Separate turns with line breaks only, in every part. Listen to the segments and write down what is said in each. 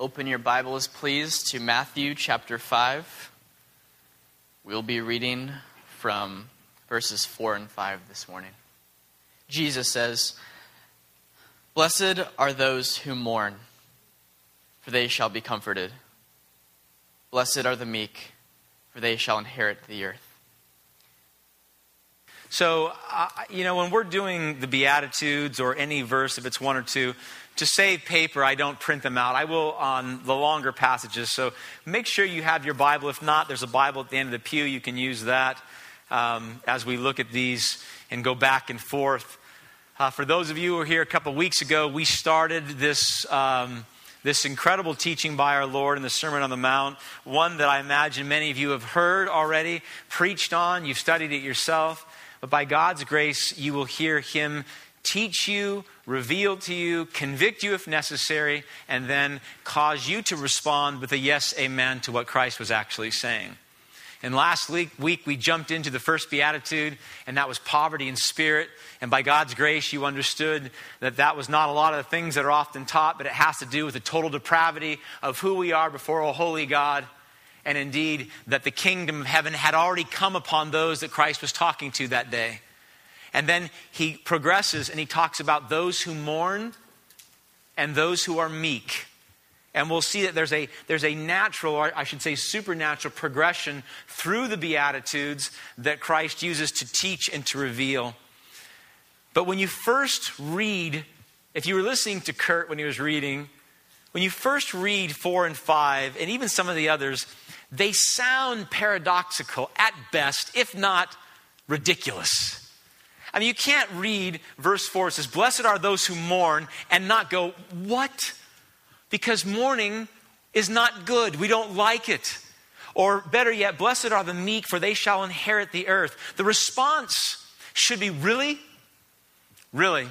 open your Bibles, please, to Matthew chapter 5. We'll be reading from verses 4 and 5 this morning. Jesus says, Blessed are those who mourn, for they shall be comforted. Blessed are the meek, for they shall inherit the earth.
So, uh, you know, when we're doing the Beatitudes or any verse, if it's one or two, to save paper, I don't print them out. I will on the longer passages. So make sure you have your Bible. If not, there's a Bible at the end of the pew. You can use that um, as we look at these and go back and forth. Uh, for those of you who were here a couple weeks ago, we started this. Um, this incredible teaching by our Lord in the Sermon on the Mount, one that I imagine many of you have heard already, preached on, you've studied it yourself. But by God's grace, you will hear him teach you, reveal to you, convict you if necessary, and then cause you to respond with a yes, amen to what Christ was actually saying. And last week, week, we jumped into the first beatitude, and that was poverty in spirit. And by God's grace, you understood that that was not a lot of the things that are often taught, but it has to do with the total depravity of who we are before a holy God and indeed that the kingdom of heaven had already come upon those that Christ was talking to that day. And then he progresses and he talks about those who mourn and those who are meek. And we'll see that there's a, there's a natural, or I should say supernatural progression through the Beatitudes that Christ uses to teach and to reveal. But when you first read, if you were listening to Kurt when he was reading, when you first read four and five, and even some of the others, they sound paradoxical at best, if not ridiculous. I mean, you can't read verse 4, it says, Blessed are those who mourn, and not go, What? Because mourning is not good. We don't like it. Or better yet, Blessed are the meek, for they shall inherit the earth. The response should be, Really? Really?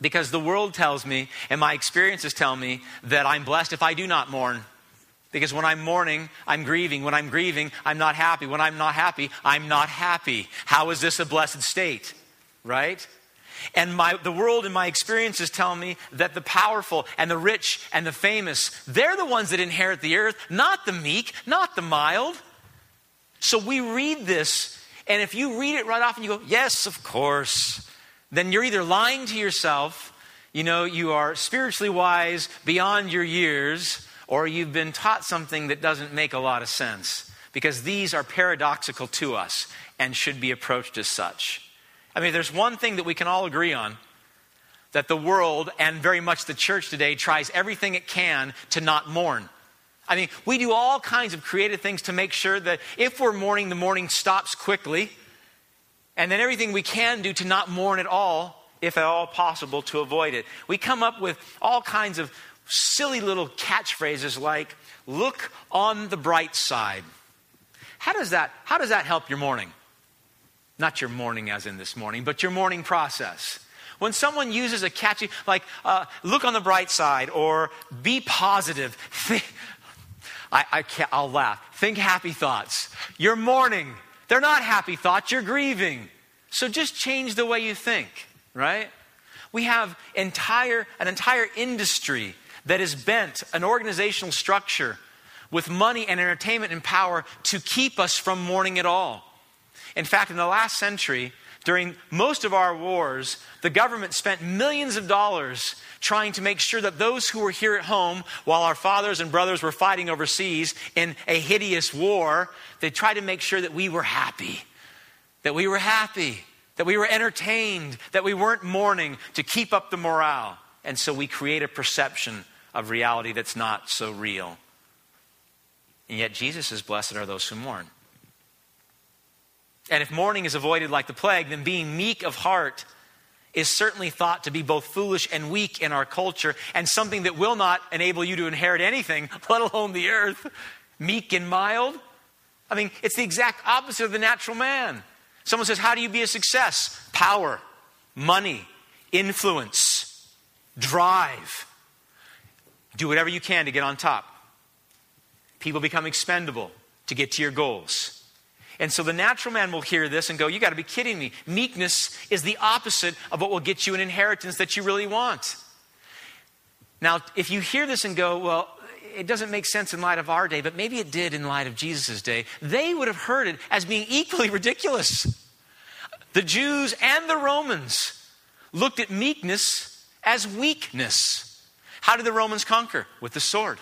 Because the world tells me, and my experiences tell me, that I'm blessed if I do not mourn. Because when I'm mourning, I'm grieving. When I'm grieving, I'm not happy. When I'm not happy, I'm not happy. How is this a blessed state? Right? And my, the world and my experiences tell me that the powerful and the rich and the famous, they're the ones that inherit the earth, not the meek, not the mild. So we read this, and if you read it right off and you go, yes, of course, then you're either lying to yourself, you know, you are spiritually wise beyond your years, or you've been taught something that doesn't make a lot of sense because these are paradoxical to us and should be approached as such. I mean, there's one thing that we can all agree on that the world and very much the church today tries everything it can to not mourn. I mean, we do all kinds of creative things to make sure that if we're mourning, the mourning stops quickly. And then everything we can do to not mourn at all, if at all possible, to avoid it. We come up with all kinds of silly little catchphrases like, look on the bright side. How does that, how does that help your morning? Not your morning as in this morning, but your morning process. When someone uses a catchy, like, uh, look on the bright side or be positive, I, I can't, I'll laugh. Think happy thoughts. Your morning, they're not happy thoughts, you're grieving. So just change the way you think, right? We have entire, an entire industry that is bent, an organizational structure with money and entertainment and power to keep us from mourning at all. In fact, in the last century, during most of our wars, the government spent millions of dollars trying to make sure that those who were here at home, while our fathers and brothers were fighting overseas in a hideous war, they tried to make sure that we were happy. That we were happy. That we were entertained. That we weren't mourning to keep up the morale. And so we create a perception of reality that's not so real. And yet, Jesus says, Blessed are those who mourn. And if mourning is avoided like the plague, then being meek of heart is certainly thought to be both foolish and weak in our culture and something that will not enable you to inherit anything, let alone the earth. Meek and mild. I mean, it's the exact opposite of the natural man. Someone says, How do you be a success? Power, money, influence, drive. Do whatever you can to get on top. People become expendable to get to your goals. And so the natural man will hear this and go, You got to be kidding me. Meekness is the opposite of what will get you an inheritance that you really want. Now, if you hear this and go, Well, it doesn't make sense in light of our day, but maybe it did in light of Jesus' day. They would have heard it as being equally ridiculous. The Jews and the Romans looked at meekness as weakness. How did the Romans conquer? With the sword.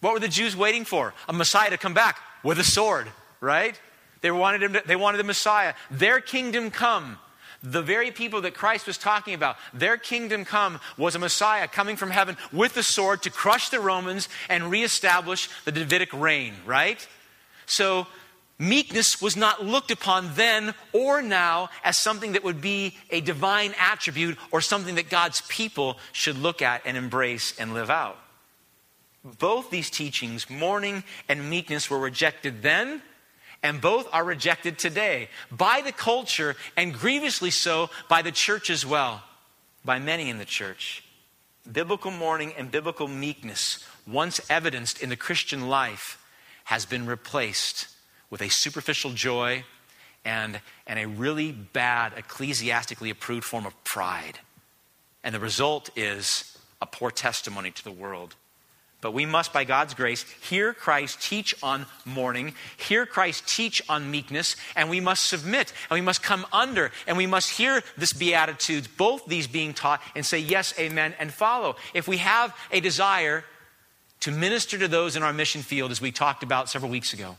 What were the Jews waiting for? A Messiah to come back with a sword, right? They wanted, him to, they wanted the Messiah. Their kingdom come. The very people that Christ was talking about, their kingdom come was a Messiah coming from heaven with the sword to crush the Romans and reestablish the Davidic reign, right? So meekness was not looked upon then or now as something that would be a divine attribute or something that God's people should look at and embrace and live out. Both these teachings, mourning and meekness, were rejected then and both are rejected today by the culture and grievously so by the church as well, by many in the church. Biblical mourning and biblical meekness, once evidenced in the Christian life, has been replaced with a superficial joy and, and a really bad, ecclesiastically approved form of pride. And the result is a poor testimony to the world. But we must, by God's grace, hear Christ teach on mourning, hear Christ teach on meekness, and we must submit, and we must come under, and we must hear this Beatitudes, both these being taught, and say yes, amen, and follow. If we have a desire to minister to those in our mission field, as we talked about several weeks ago,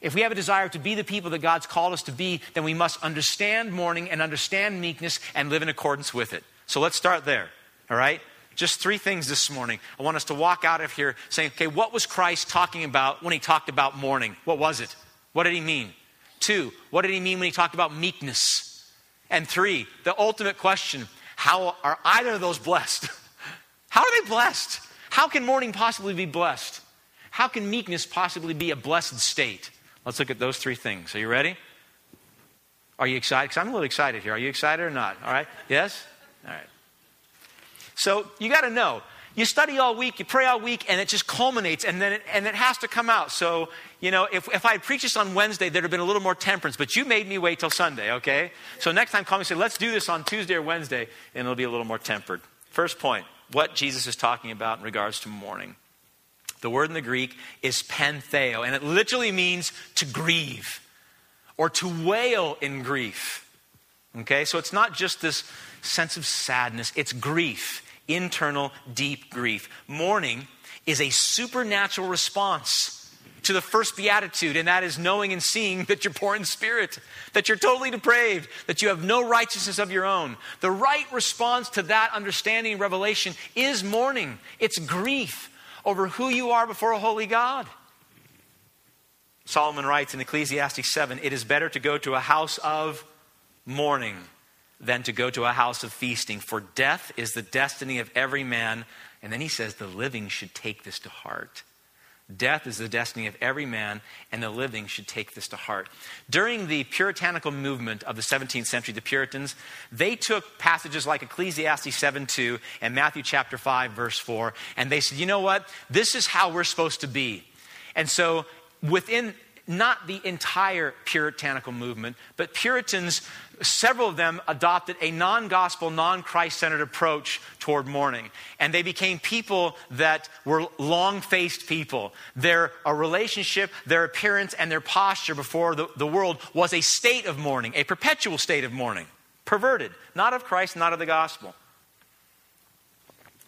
if we have a desire to be the people that God's called us to be, then we must understand mourning and understand meekness and live in accordance with it. So let's start there, all right? Just three things this morning. I want us to walk out of here saying, okay, what was Christ talking about when he talked about mourning? What was it? What did he mean? Two, what did he mean when he talked about meekness? And three, the ultimate question how are either of those blessed? How are they blessed? How can mourning possibly be blessed? How can meekness possibly be a blessed state? Let's look at those three things. Are you ready? Are you excited? Because I'm a little excited here. Are you excited or not? All right? Yes? All right. So you got to know. You study all week, you pray all week, and it just culminates, and then it, and it has to come out. So, you know, if, if I had preached this on Wednesday, there'd have been a little more temperance, but you made me wait till Sunday, okay? So next time, call me and say, let's do this on Tuesday or Wednesday, and it'll be a little more tempered. First point what Jesus is talking about in regards to mourning. The word in the Greek is pentheo, and it literally means to grieve or to wail in grief. Okay, so it's not just this sense of sadness, it's grief internal, deep grief. Mourning is a supernatural response to the first beatitude, and that is knowing and seeing that you're poor in spirit, that you're totally depraved, that you have no righteousness of your own. The right response to that understanding and revelation is mourning, it's grief over who you are before a holy God. Solomon writes in Ecclesiastes 7 it is better to go to a house of mourning than to go to a house of feasting. For death is the destiny of every man. And then he says, the living should take this to heart. Death is the destiny of every man, and the living should take this to heart. During the puritanical movement of the 17th century, the Puritans, they took passages like Ecclesiastes 7 2 and Matthew chapter 5, verse 4, and they said, you know what? This is how we're supposed to be. And so, within not the entire puritanical movement, but Puritans several of them adopted a non gospel, non Christ centered approach toward mourning. And they became people that were long faced people. Their relationship, their appearance, and their posture before the, the world was a state of mourning, a perpetual state of mourning. Perverted, not of Christ, not of the gospel.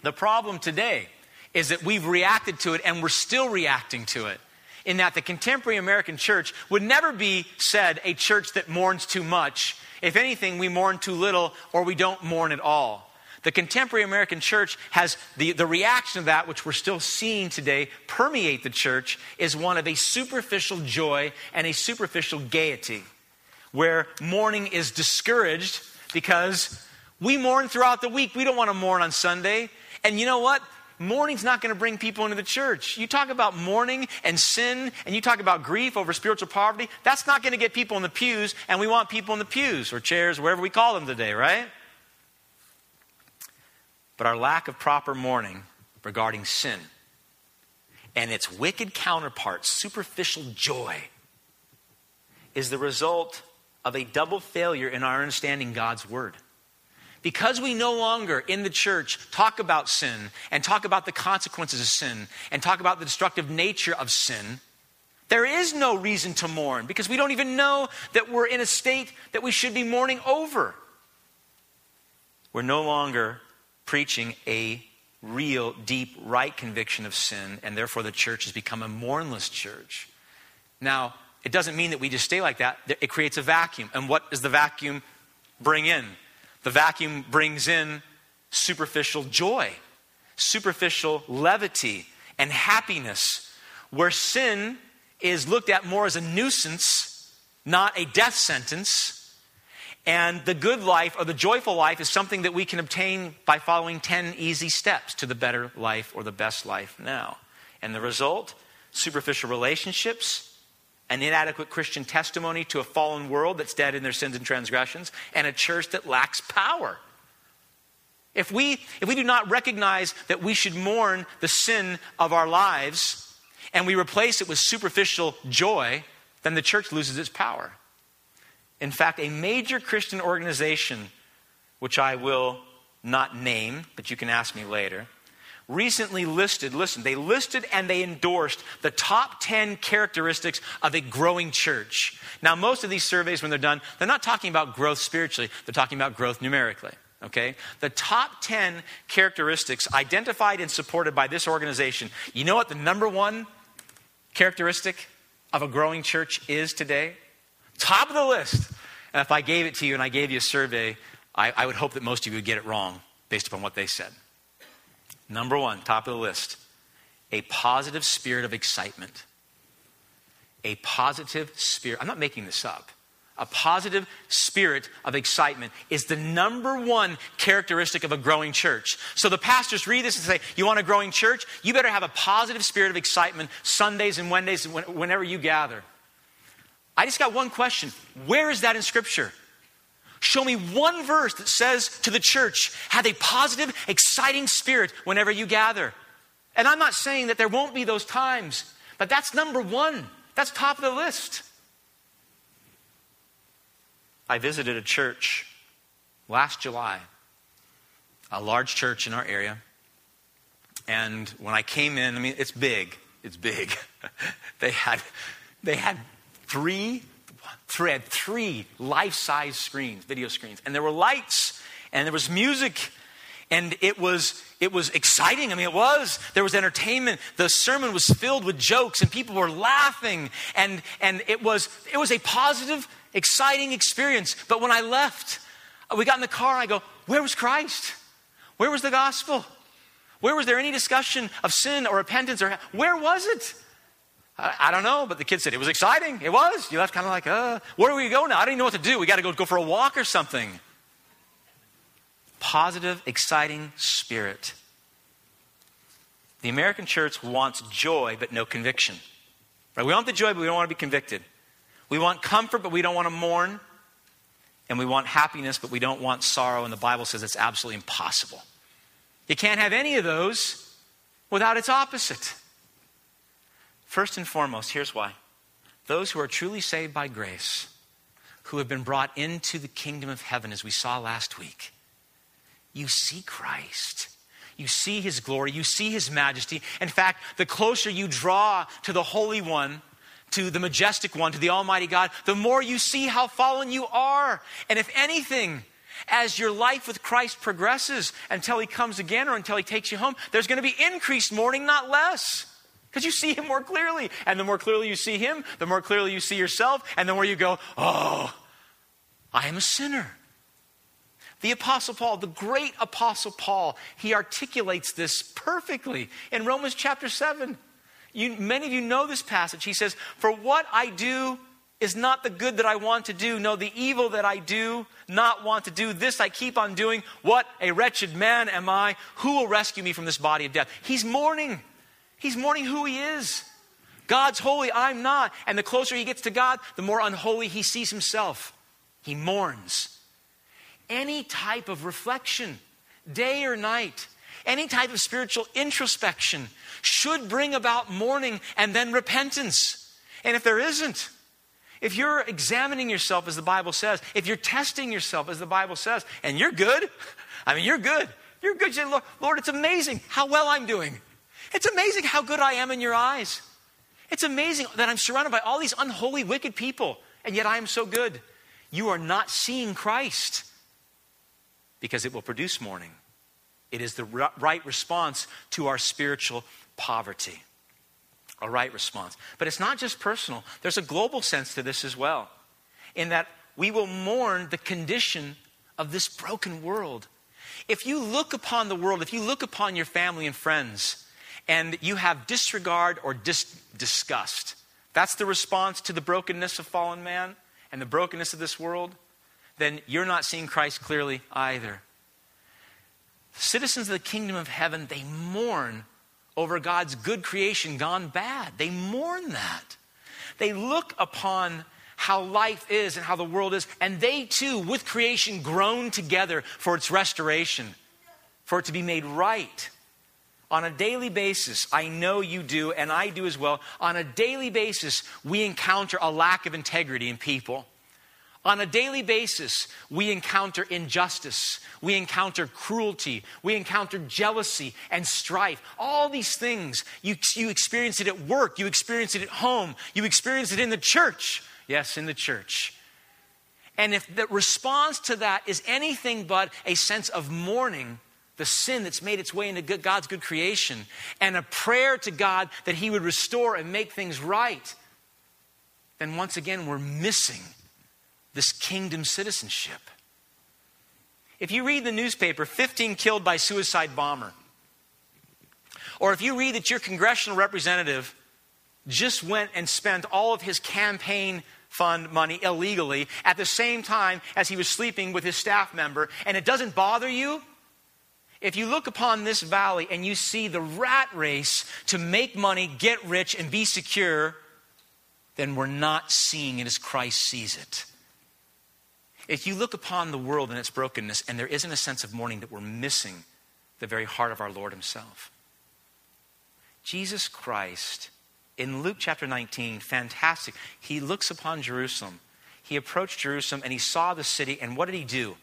The problem today is that we've reacted to it and we're still reacting to it in that the contemporary American church would never be said a church that mourns too much. If anything, we mourn too little or we don't mourn at all. The contemporary American church has the, the reaction of that, which we're still seeing today permeate the church, is one of a superficial joy and a superficial gaiety, where mourning is discouraged because we mourn throughout the week. We don't want to mourn on Sunday. And you know what? Mourning's not going to bring people into the church. You talk about mourning and sin, and you talk about grief over spiritual poverty, that's not going to get people in the pews, and we want people in the pews or chairs, wherever we call them today, right? But our lack of proper mourning regarding sin and its wicked counterpart, superficial joy, is the result of a double failure in our understanding God's word. Because we no longer in the church talk about sin and talk about the consequences of sin and talk about the destructive nature of sin, there is no reason to mourn because we don't even know that we're in a state that we should be mourning over. We're no longer preaching a real, deep, right conviction of sin, and therefore the church has become a mournless church. Now, it doesn't mean that we just stay like that. It creates a vacuum. And what does the vacuum bring in? The vacuum brings in superficial joy, superficial levity, and happiness, where sin is looked at more as a nuisance, not a death sentence. And the good life or the joyful life is something that we can obtain by following 10 easy steps to the better life or the best life now. And the result superficial relationships, an inadequate Christian testimony to a fallen world that's dead in their sins and transgressions, and a church that lacks power. If we, if we do not recognize that we should mourn the sin of our lives and we replace it with superficial joy, then the church loses its power. In fact, a major Christian organization, which I will not name, but you can ask me later, recently listed, listen, they listed and they endorsed the top 10 characteristics of a growing church. Now, most of these surveys, when they're done, they're not talking about growth spiritually, they're talking about growth numerically. Okay? The top 10 characteristics identified and supported by this organization. You know what the number one characteristic of a growing church is today? Top of the list. And if I gave it to you and I gave you a survey, I, I would hope that most of you would get it wrong based upon what they said. Number one, top of the list, a positive spirit of excitement. A positive spirit. I'm not making this up. A positive spirit of excitement is the number one characteristic of a growing church. So the pastors read this and say, You want a growing church? You better have a positive spirit of excitement Sundays and Wednesdays, whenever you gather. I just got one question Where is that in Scripture? Show me one verse that says to the church, have a positive, exciting spirit whenever you gather. And I'm not saying that there won't be those times, but that's number one. That's top of the list. I visited a church last July, a large church in our area. And when I came in, I mean, it's big. It's big. they had, they had three had three life size screens, video screens, and there were lights and there was music and it was it was exciting. I mean it was there was entertainment. The sermon was filled with jokes and people were laughing and and it was it was a positive exciting experience. But when i left we got in the car i go where was christ? Where was the gospel? Where was there any discussion of sin or repentance or where was it I, I, don't know, but the kid said it was exciting. It was. You left kind of like, uh, where do we go now? I don't even know what to do. We got to go go for a walk or something. Positive, exciting spirit. The American church wants joy, but no conviction. Right? We want the joy, but we don't want to be convicted. We want comfort, but we don't want to mourn. And we want happiness, but we don't want sorrow. And the Bible says it's absolutely impossible. You can't have any of those without its opposite. First and foremost, here's why those who are truly saved by grace, who have been brought into the kingdom of heaven, as we saw last week, you see Christ. You see his glory. You see his majesty. In fact, the closer you draw to the Holy One, to the majestic one, to the Almighty God, the more you see how fallen you are. And if anything, as your life with Christ progresses until he comes again or until he takes you home, there's going to be increased mourning, not less. Because you see him more clearly. And the more clearly you see him, the more clearly you see yourself, and the more you go, oh, I am a sinner. The Apostle Paul, the great Apostle Paul, he articulates this perfectly in Romans chapter 7. You, many of you know this passage. He says, For what I do is not the good that I want to do. No, the evil that I do not want to do. This I keep on doing. What a wretched man am I. Who will rescue me from this body of death? He's mourning. He's mourning who he is. God's holy, I'm not. And the closer he gets to God, the more unholy he sees himself. He mourns. Any type of reflection, day or night, any type of spiritual introspection should bring about mourning and then repentance. And if there isn't, if you're examining yourself as the Bible says, if you're testing yourself as the Bible says, and you're good, I mean, you're good. You're good. Lord, Lord, it's amazing how well I'm doing. It's amazing how good I am in your eyes. It's amazing that I'm surrounded by all these unholy, wicked people, and yet I am so good. You are not seeing Christ because it will produce mourning. It is the right response to our spiritual poverty. A right response. But it's not just personal, there's a global sense to this as well, in that we will mourn the condition of this broken world. If you look upon the world, if you look upon your family and friends, and you have disregard or dis- disgust, that's the response to the brokenness of fallen man and the brokenness of this world, then you're not seeing Christ clearly either. Citizens of the kingdom of heaven, they mourn over God's good creation gone bad. They mourn that. They look upon how life is and how the world is, and they too, with creation, groan together for its restoration, for it to be made right. On a daily basis, I know you do, and I do as well. On a daily basis, we encounter a lack of integrity in people. On a daily basis, we encounter injustice, we encounter cruelty, we encounter jealousy and strife. All these things, you, you experience it at work, you experience it at home, you experience it in the church. Yes, in the church. And if the response to that is anything but a sense of mourning, the sin that's made its way into God's good creation, and a prayer to God that He would restore and make things right, then once again we're missing this kingdom citizenship. If you read the newspaper, 15 killed by suicide bomber, or if you read that your congressional representative just went and spent all of his campaign fund money illegally at the same time as he was sleeping with his staff member, and it doesn't bother you, if you look upon this valley and you see the rat race to make money, get rich, and be secure, then we're not seeing it as Christ sees it. If you look upon the world and its brokenness, and there isn't a sense of mourning, that we're missing the very heart of our Lord Himself. Jesus Christ, in Luke chapter 19, fantastic. He looks upon Jerusalem. He approached Jerusalem and he saw the city, and what did he do?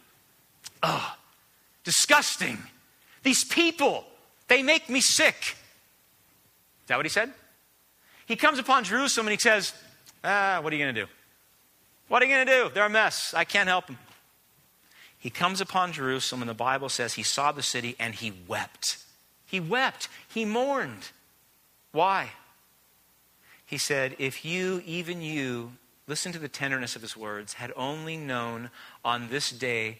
Ugh, disgusting. These people, they make me sick. Is that what he said? He comes upon Jerusalem and he says, Ah, what are you going to do? What are you going to do? They're a mess. I can't help them. He comes upon Jerusalem, and the Bible says he saw the city and he wept. He wept. He mourned. Why? He said, If you, even you, listen to the tenderness of his words, had only known on this day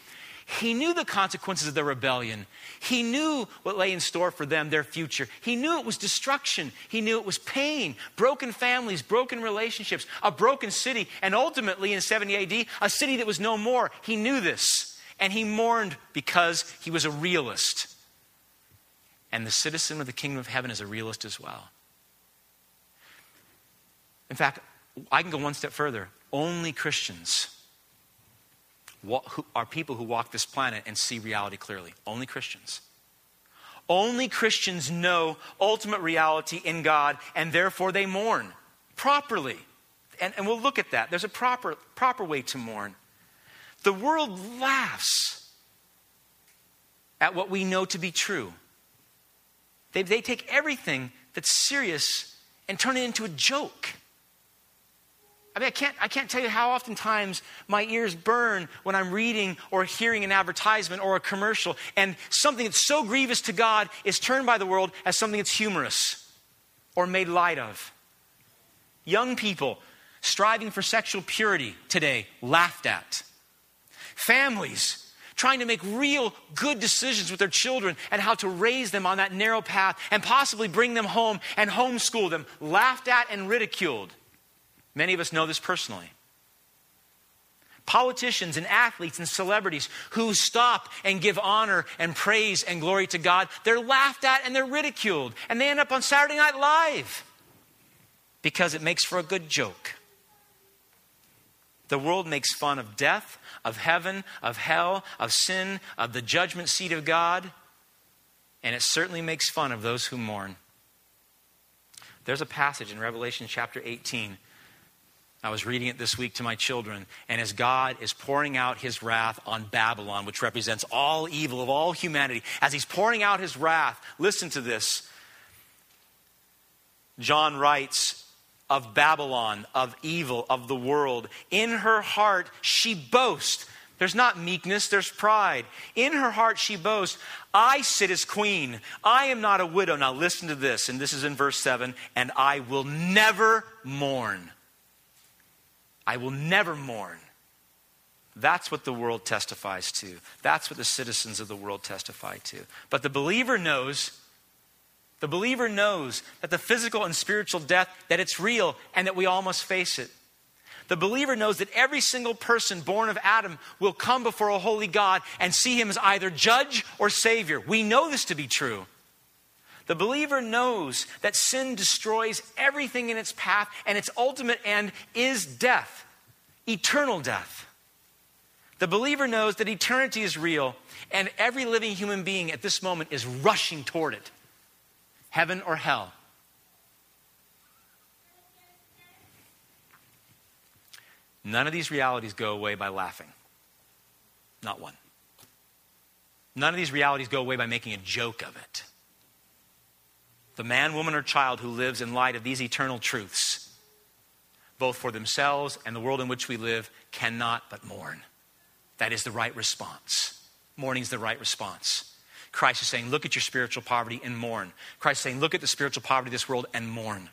he knew the consequences of their rebellion. He knew what lay in store for them, their future. He knew it was destruction. He knew it was pain, broken families, broken relationships, a broken city, and ultimately in 70 AD, a city that was no more. He knew this. And he mourned because he was a realist. And the citizen of the kingdom of heaven is a realist as well. In fact, I can go one step further. Only Christians are people who walk this planet and see reality clearly. Only Christians. Only Christians know ultimate reality in God, and therefore they mourn properly. And, and we'll look at that. There's a proper, proper way to mourn. The world laughs at what we know to be true. They, they take everything that's serious and turn it into a joke. I mean, I can't, I can't tell you how oftentimes my ears burn when I'm reading or hearing an advertisement or a commercial, and something that's so grievous to God is turned by the world as something that's humorous or made light of. Young people striving for sexual purity today laughed at. Families trying to make real good decisions with their children and how to raise them on that narrow path and possibly bring them home and homeschool them, laughed at and ridiculed. Many of us know this personally. Politicians and athletes and celebrities who stop and give honor and praise and glory to God, they're laughed at and they're ridiculed. And they end up on Saturday Night Live because it makes for a good joke. The world makes fun of death, of heaven, of hell, of sin, of the judgment seat of God, and it certainly makes fun of those who mourn. There's a passage in Revelation chapter 18. I was reading it this week to my children, and as God is pouring out his wrath on Babylon, which represents all evil of all humanity, as he's pouring out his wrath, listen to this. John writes of Babylon, of evil, of the world. In her heart, she boasts. There's not meekness, there's pride. In her heart, she boasts, I sit as queen. I am not a widow. Now, listen to this, and this is in verse 7 and I will never mourn. I will never mourn. That's what the world testifies to. That's what the citizens of the world testify to. But the believer knows the believer knows that the physical and spiritual death that it's real and that we all must face it. The believer knows that every single person born of Adam will come before a holy God and see him as either judge or savior. We know this to be true. The believer knows that sin destroys everything in its path and its ultimate end is death, eternal death. The believer knows that eternity is real and every living human being at this moment is rushing toward it heaven or hell. None of these realities go away by laughing. Not one. None of these realities go away by making a joke of it. The man, woman, or child who lives in light of these eternal truths, both for themselves and the world in which we live, cannot but mourn. That is the right response. Mourning is the right response. Christ is saying, look at your spiritual poverty and mourn. Christ is saying, look at the spiritual poverty of this world and mourn.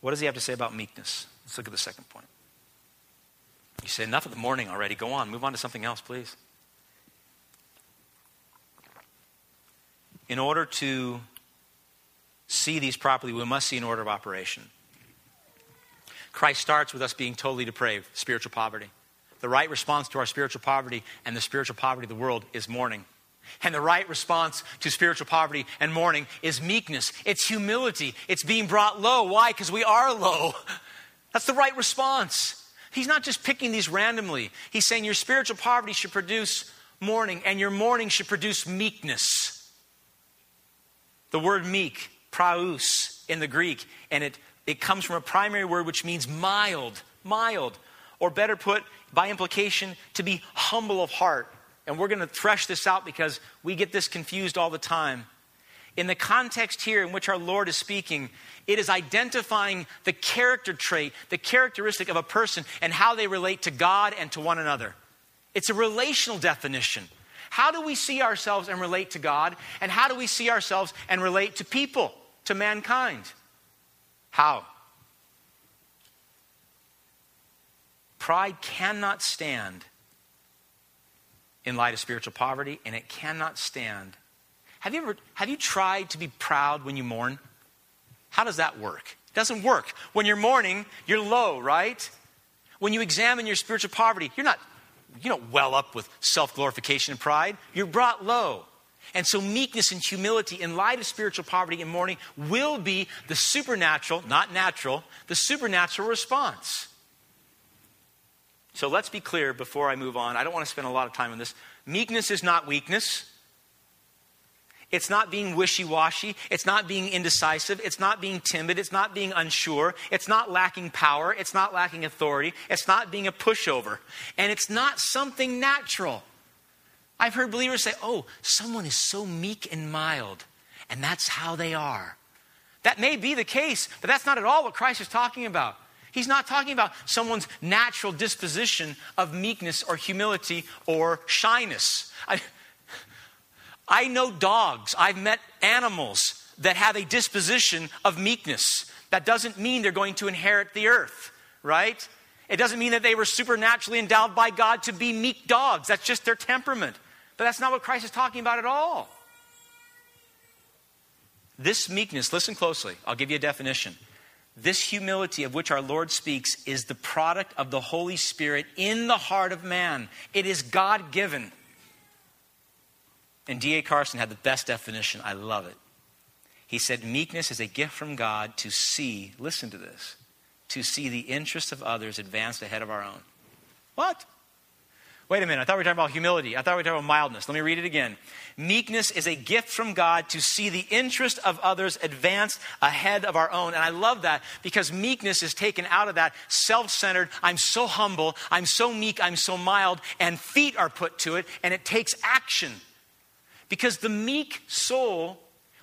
What does he have to say about meekness? Let's look at the second point. You say enough of the mourning already. Go on. Move on to something else, please. In order to see these properly, we must see an order of operation. Christ starts with us being totally depraved, spiritual poverty. The right response to our spiritual poverty and the spiritual poverty of the world is mourning. And the right response to spiritual poverty and mourning is meekness. It's humility. It's being brought low. Why? Because we are low. That's the right response. He's not just picking these randomly. He's saying your spiritual poverty should produce mourning, and your mourning should produce meekness. The word meek, praus, in the Greek, and it, it comes from a primary word which means mild, mild. Or better put, by implication, to be humble of heart and we're going to thresh this out because we get this confused all the time. In the context here in which our Lord is speaking, it is identifying the character trait, the characteristic of a person, and how they relate to God and to one another. It's a relational definition. How do we see ourselves and relate to God? And how do we see ourselves and relate to people, to mankind? How? Pride cannot stand in light of spiritual poverty, and it cannot stand. Have you ever have you tried to be proud when you mourn? How does that work? It doesn't work. When you're mourning, you're low, right? When you examine your spiritual poverty, you're not you don't well up with self-glorification and pride. You're brought low. And so meekness and humility in light of spiritual poverty and mourning will be the supernatural, not natural, the supernatural response. So let's be clear before I move on. I don't want to spend a lot of time on this. Meekness is not weakness. It's not being wishy washy. It's not being indecisive. It's not being timid. It's not being unsure. It's not lacking power. It's not lacking authority. It's not being a pushover. And it's not something natural. I've heard believers say, oh, someone is so meek and mild, and that's how they are. That may be the case, but that's not at all what Christ is talking about. He's not talking about someone's natural disposition of meekness or humility or shyness. I, I know dogs, I've met animals that have a disposition of meekness. That doesn't mean they're going to inherit the earth, right? It doesn't mean that they were supernaturally endowed by God to be meek dogs. That's just their temperament. But that's not what Christ is talking about at all. This meekness, listen closely, I'll give you a definition. This humility of which our Lord speaks is the product of the Holy Spirit in the heart of man. It is God given. And D.A. Carson had the best definition. I love it. He said, Meekness is a gift from God to see, listen to this, to see the interests of others advanced ahead of our own. What? Wait a minute, I thought we were talking about humility. I thought we were talking about mildness. Let me read it again. Meekness is a gift from God to see the interest of others advanced ahead of our own. And I love that because meekness is taken out of that self centered, I'm so humble, I'm so meek, I'm so mild, and feet are put to it, and it takes action. Because the meek soul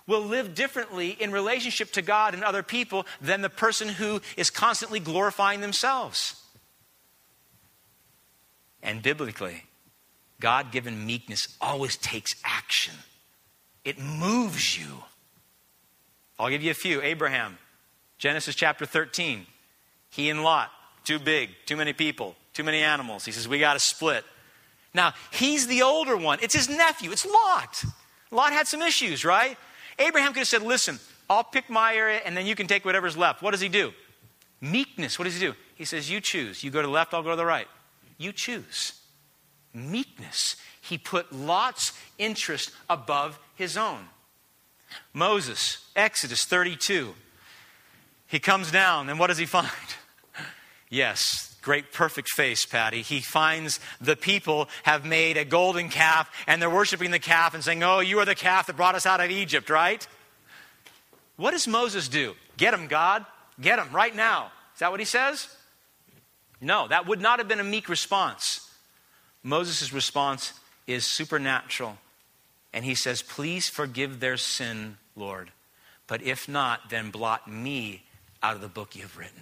will live differently in relationship to God and other people than the person who is constantly glorifying themselves. And biblically, God given meekness always takes action, it moves you. I'll give you a few. Abraham, Genesis chapter 13. He and Lot, too big, too many people, too many animals. He says, We got to split. Now, he's the older one. It's his nephew. It's Lot. Lot had some issues, right? Abraham could have said, Listen, I'll pick my area and then you can take whatever's left. What does he do? Meekness. What does he do? He says, You choose. You go to the left, I'll go to the right. You choose. Meekness. He put Lot's interest above his own. Moses, Exodus 32. He comes down, and what does he find? Yes, great perfect face, Patty. He finds the people have made a golden calf, and they're worshiping the calf and saying, Oh, you are the calf that brought us out of Egypt, right? What does Moses do? Get him, God. Get him right now. Is that what he says? No, that would not have been a meek response. Moses' response is supernatural. And he says, Please forgive their sin, Lord. But if not, then blot me out of the book you have written.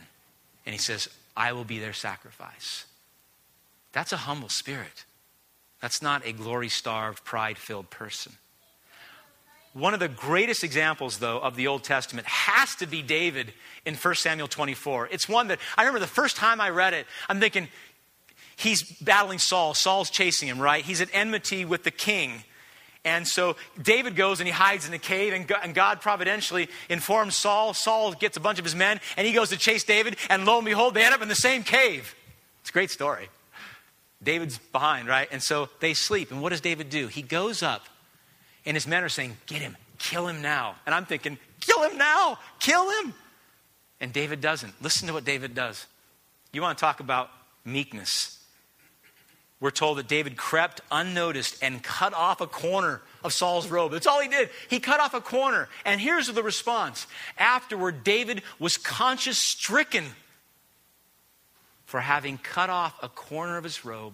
And he says, I will be their sacrifice. That's a humble spirit. That's not a glory starved, pride filled person. One of the greatest examples, though, of the Old Testament has to be David in 1 Samuel 24. It's one that I remember the first time I read it, I'm thinking, he's battling Saul. Saul's chasing him, right? He's at enmity with the king. And so David goes and he hides in a cave, and God providentially informs Saul. Saul gets a bunch of his men, and he goes to chase David, and lo and behold, they end up in the same cave. It's a great story. David's behind, right? And so they sleep. And what does David do? He goes up and his men are saying, Get him, kill him now. And I'm thinking, Kill him now, kill him. And David doesn't. Listen to what David does. You want to talk about meekness. We're told that David crept unnoticed and cut off a corner of Saul's robe. That's all he did. He cut off a corner. And here's the response. Afterward, David was conscience stricken for having cut off a corner of his robe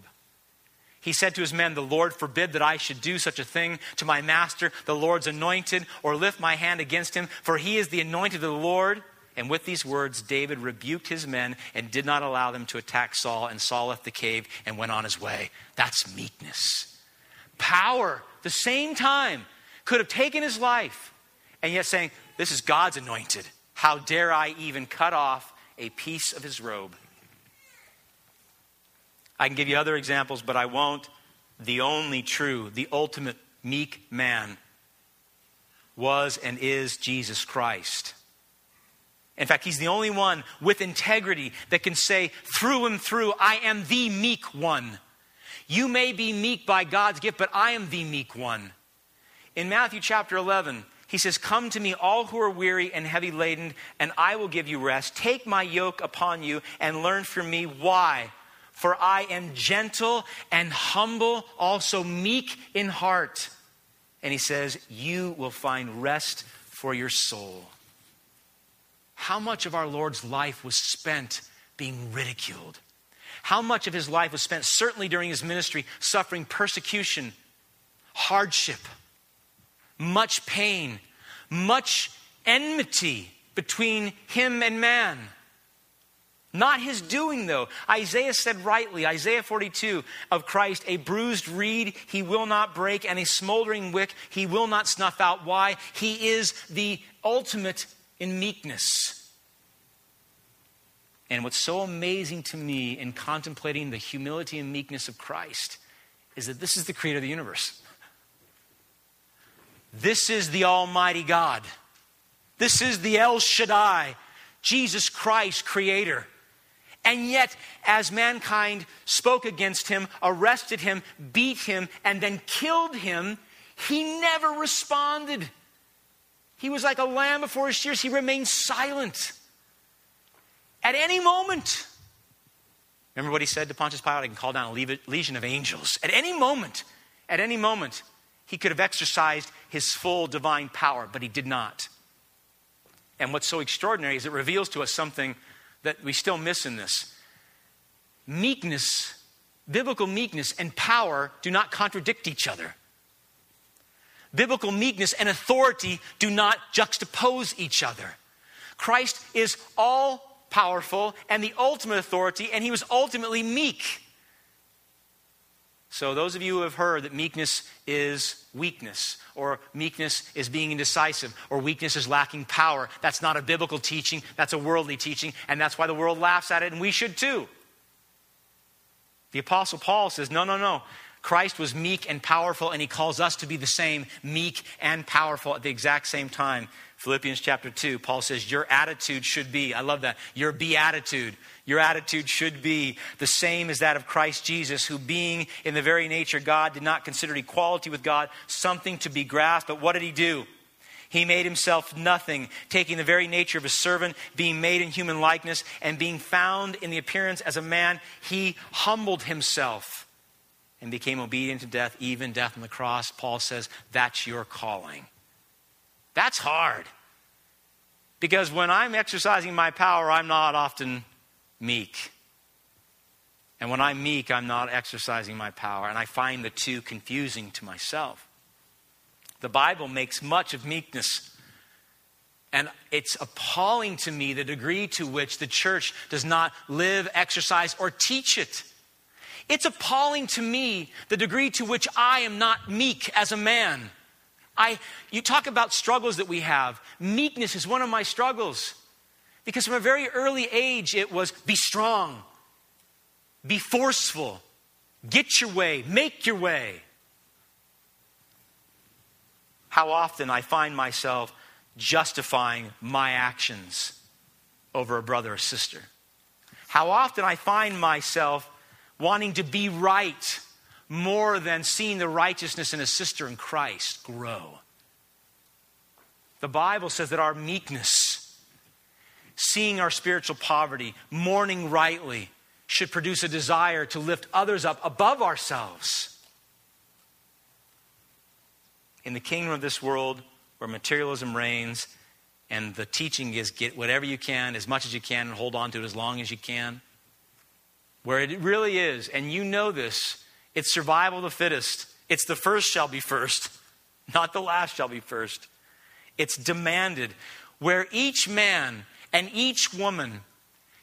he said to his men, The Lord forbid that I should do such a thing to my master, the Lord's anointed, or lift my hand against him, for he is the anointed of the Lord. And with these words, David rebuked his men and did not allow them to attack Saul. And Saul left the cave and went on his way. That's meekness. Power, the same time, could have taken his life and yet saying, This is God's anointed. How dare I even cut off a piece of his robe? I can give you other examples, but I won't. The only true, the ultimate meek man was and is Jesus Christ. In fact, he's the only one with integrity that can say through and through, I am the meek one. You may be meek by God's gift, but I am the meek one. In Matthew chapter 11, he says, Come to me, all who are weary and heavy laden, and I will give you rest. Take my yoke upon you and learn from me. Why? For I am gentle and humble, also meek in heart. And he says, You will find rest for your soul. How much of our Lord's life was spent being ridiculed? How much of his life was spent, certainly during his ministry, suffering persecution, hardship, much pain, much enmity between him and man? Not his doing, though. Isaiah said rightly, Isaiah 42 of Christ, a bruised reed he will not break, and a smoldering wick he will not snuff out. Why? He is the ultimate in meekness. And what's so amazing to me in contemplating the humility and meekness of Christ is that this is the creator of the universe. This is the Almighty God. This is the El Shaddai Jesus Christ, Creator. And yet, as mankind spoke against him, arrested him, beat him, and then killed him, he never responded. He was like a lamb before his shears. He remained silent. At any moment, remember what he said to Pontius Pilate? I can call down a legion of angels. At any moment, at any moment, he could have exercised his full divine power, but he did not. And what's so extraordinary is it reveals to us something that we still miss in this. Meekness, biblical meekness, and power do not contradict each other. Biblical meekness and authority do not juxtapose each other. Christ is all powerful and the ultimate authority, and he was ultimately meek. So, those of you who have heard that meekness is weakness, or meekness is being indecisive, or weakness is lacking power, that's not a biblical teaching, that's a worldly teaching, and that's why the world laughs at it, and we should too. The Apostle Paul says, No, no, no. Christ was meek and powerful, and he calls us to be the same, meek and powerful at the exact same time. Philippians chapter 2, Paul says, Your attitude should be, I love that, your beatitude. Your attitude should be the same as that of Christ Jesus, who, being in the very nature God, did not consider equality with God something to be grasped. But what did he do? He made himself nothing, taking the very nature of a servant, being made in human likeness, and being found in the appearance as a man, he humbled himself and became obedient to death, even death on the cross. Paul says, That's your calling. That's hard. Because when I'm exercising my power, I'm not often meek. And when I'm meek, I'm not exercising my power. And I find the two confusing to myself. The Bible makes much of meekness. And it's appalling to me the degree to which the church does not live, exercise, or teach it. It's appalling to me the degree to which I am not meek as a man. I, you talk about struggles that we have. Meekness is one of my struggles. Because from a very early age, it was be strong, be forceful, get your way, make your way. How often I find myself justifying my actions over a brother or sister. How often I find myself wanting to be right more than seeing the righteousness in a sister in Christ grow. The Bible says that our meekness, seeing our spiritual poverty, mourning rightly, should produce a desire to lift others up above ourselves. In the kingdom of this world, where materialism reigns and the teaching is get whatever you can, as much as you can, and hold on to it as long as you can, where it really is, and you know this, it's survival of the fittest. It's the first shall be first, not the last shall be first. It's demanded where each man and each woman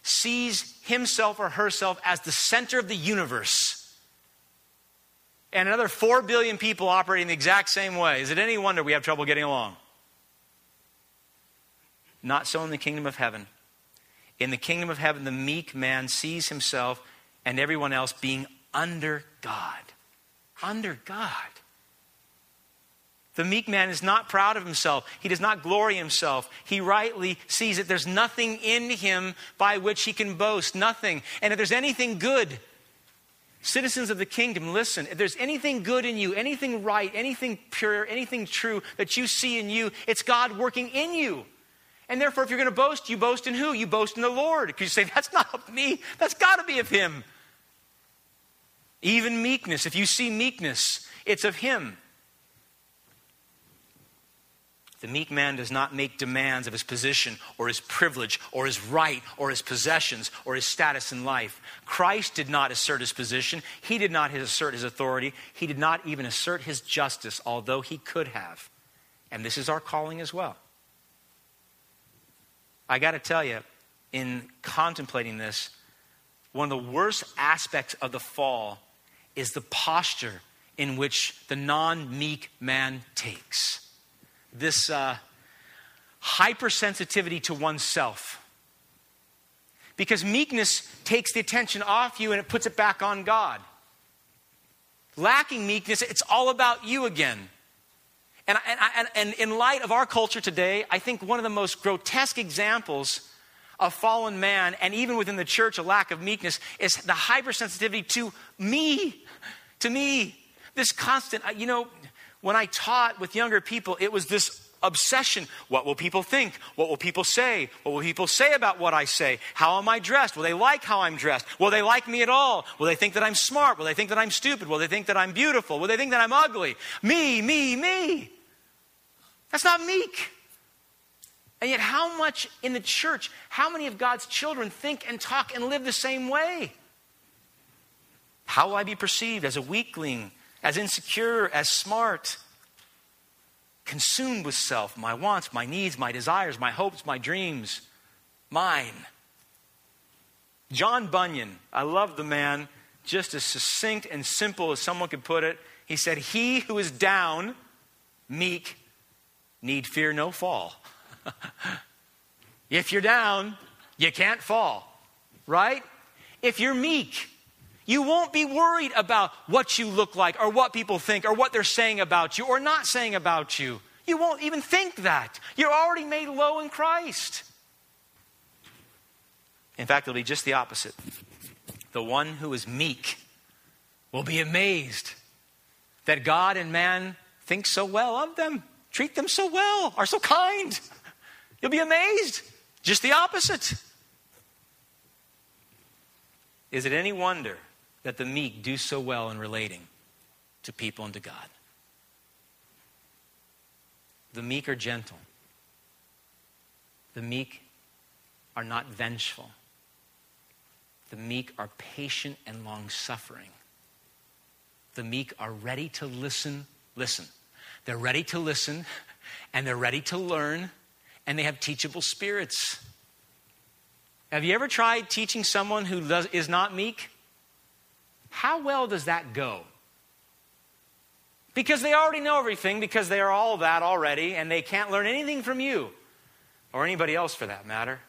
sees himself or herself as the center of the universe. And another 4 billion people operating the exact same way. Is it any wonder we have trouble getting along? Not so in the kingdom of heaven. In the kingdom of heaven, the meek man sees himself and everyone else being under God. Under God. The meek man is not proud of himself. He does not glory himself. He rightly sees that there's nothing in him by which he can boast. Nothing. And if there's anything good, citizens of the kingdom, listen. If there's anything good in you, anything right, anything pure, anything true that you see in you, it's God working in you. And therefore, if you're going to boast, you boast in who? You boast in the Lord. Because you say, that's not of me. That's got to be of him. Even meekness. If you see meekness, it's of Him. The meek man does not make demands of his position or his privilege or his right or his possessions or his status in life. Christ did not assert his position. He did not assert his authority. He did not even assert his justice, although he could have. And this is our calling as well. I got to tell you, in contemplating this, one of the worst aspects of the fall is the posture in which the non meek man takes. This uh, hypersensitivity to oneself. Because meekness takes the attention off you and it puts it back on God. Lacking meekness, it's all about you again. And, and, and, and in light of our culture today, I think one of the most grotesque examples of fallen man, and even within the church, a lack of meekness, is the hypersensitivity to me. To me. This constant, you know, when I taught with younger people, it was this obsession. What will people think? What will people say? What will people say about what I say? How am I dressed? Will they like how I'm dressed? Will they like me at all? Will they think that I'm smart? Will they think that I'm stupid? Will they think that I'm beautiful? Will they think that I'm ugly? Me, me, me. That's not meek. And yet, how much in the church, how many of God's children think and talk and live the same way? How will I be perceived as a weakling, as insecure, as smart? consumed with self, my wants, my needs, my desires, my hopes, my dreams, mine. John Bunyan, I love the man, just as succinct and simple as someone could put it. He said, He who is down, meek, need fear no fall. if you're down, you can't fall, right? If you're meek, you won't be worried about what you look like or what people think or what they're saying about you or not saying about you. You won't even think that. You're already made low in Christ. In fact, it'll be just the opposite. The one who is meek will be amazed that God and man think so well of them, treat them so well, are so kind. You'll be amazed. Just the opposite. Is it any wonder that the meek do so well in relating to people and to God. The meek are gentle. The meek are not vengeful. The meek are patient and long suffering. The meek are ready to listen. Listen. They're ready to listen and they're ready to learn and they have teachable spirits. Have you ever tried teaching someone who does, is not meek? How well does that go? Because they already know everything, because they are all that already, and they can't learn anything from you, or anybody else for that matter.